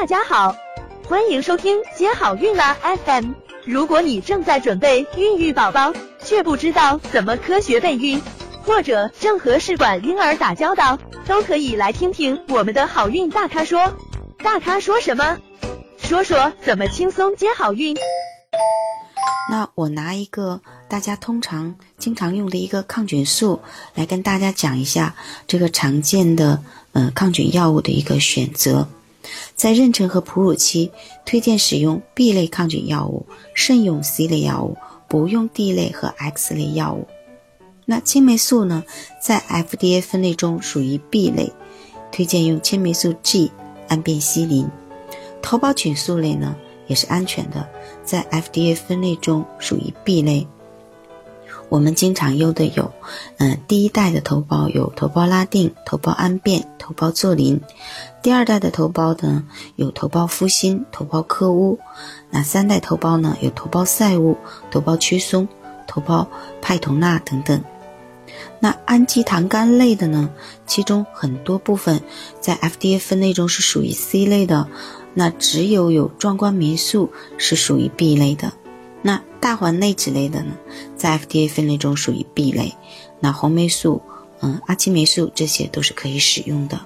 大家好，欢迎收听接好运啦 FM。如果你正在准备孕育宝宝，却不知道怎么科学备孕，或者正和试管婴儿打交道，都可以来听听我们的好运大咖说。大咖说什么？说说怎么轻松接好运。那我拿一个大家通常经常用的一个抗菌素来跟大家讲一下这个常见的呃抗菌药物的一个选择。在妊娠和哺乳期，推荐使用 B 类抗菌药物，慎用 C 类药物，不用 D 类和 X 类药物。那青霉素呢，在 FDA 分类中属于 B 类，推荐用青霉素 G、氨变西林。头孢菌素类呢，也是安全的，在 FDA 分类中属于 B 类。我们经常用的有，嗯，第一代的头孢有头孢拉定、头孢氨变、头孢唑林；第二代的头孢呢有头孢呋辛、头孢科乌；那三代头孢呢有头孢赛物、头孢曲松、头孢派酮钠等等。那氨基糖苷类的呢，其中很多部分在 FDA 分类中是属于 C 类的，那只有有壮观霉素是属于 B 类的。那大环内酯类的呢，在 FDA 分类中属于 B 类。那红霉素、嗯阿奇霉素这些都是可以使用的。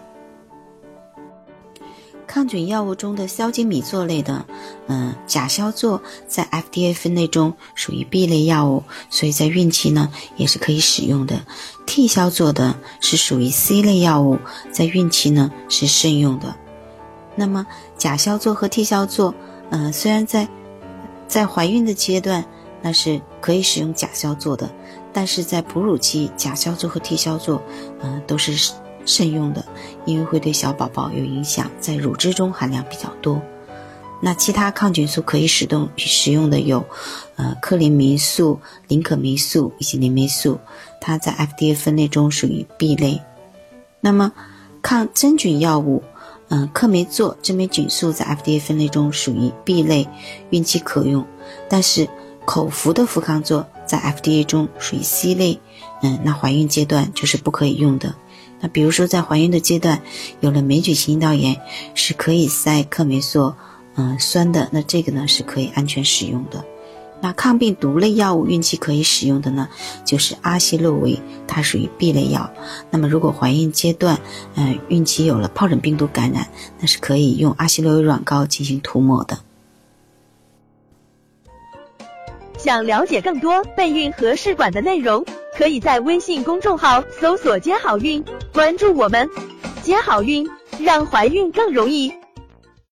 抗菌药物中的硝基米唑类的，嗯甲硝唑在 FDA 分类中属于 B 类药物，所以在孕期呢也是可以使用的。T 硝唑的是属于 C 类药物，在孕期呢是慎用的。那么甲硝唑和 T 硝唑，嗯虽然在在怀孕的阶段，那是可以使用甲硝唑的，但是在哺乳期，甲硝唑和替硝唑，嗯，都是慎用的，因为会对小宝宝有影响，在乳汁中含量比较多。那其他抗菌素可以使用使用的有，呃，克林霉素、林可霉素以及林霉素，它在 FDA 分类中属于 B 类。那么抗真菌药物。嗯，克霉唑这枚菌素在 FDA 分类中属于 B 类，孕期可用，但是口服的氟康唑在 FDA 中属于 C 类，嗯，那怀孕阶段就是不可以用的。那比如说在怀孕的阶段有了霉菌性阴道炎，是可以塞克霉唑，嗯，酸的，那这个呢是可以安全使用的。那抗病毒类药物孕期可以使用的呢，就是阿昔洛韦，它属于 B 类药。那么如果怀孕阶段，嗯，孕期有了疱疹病毒感染，那是可以用阿昔洛韦软膏进行涂抹的。想了解更多备孕和试管的内容，可以在微信公众号搜索“接好运”，关注我们，接好运，让怀孕更容易。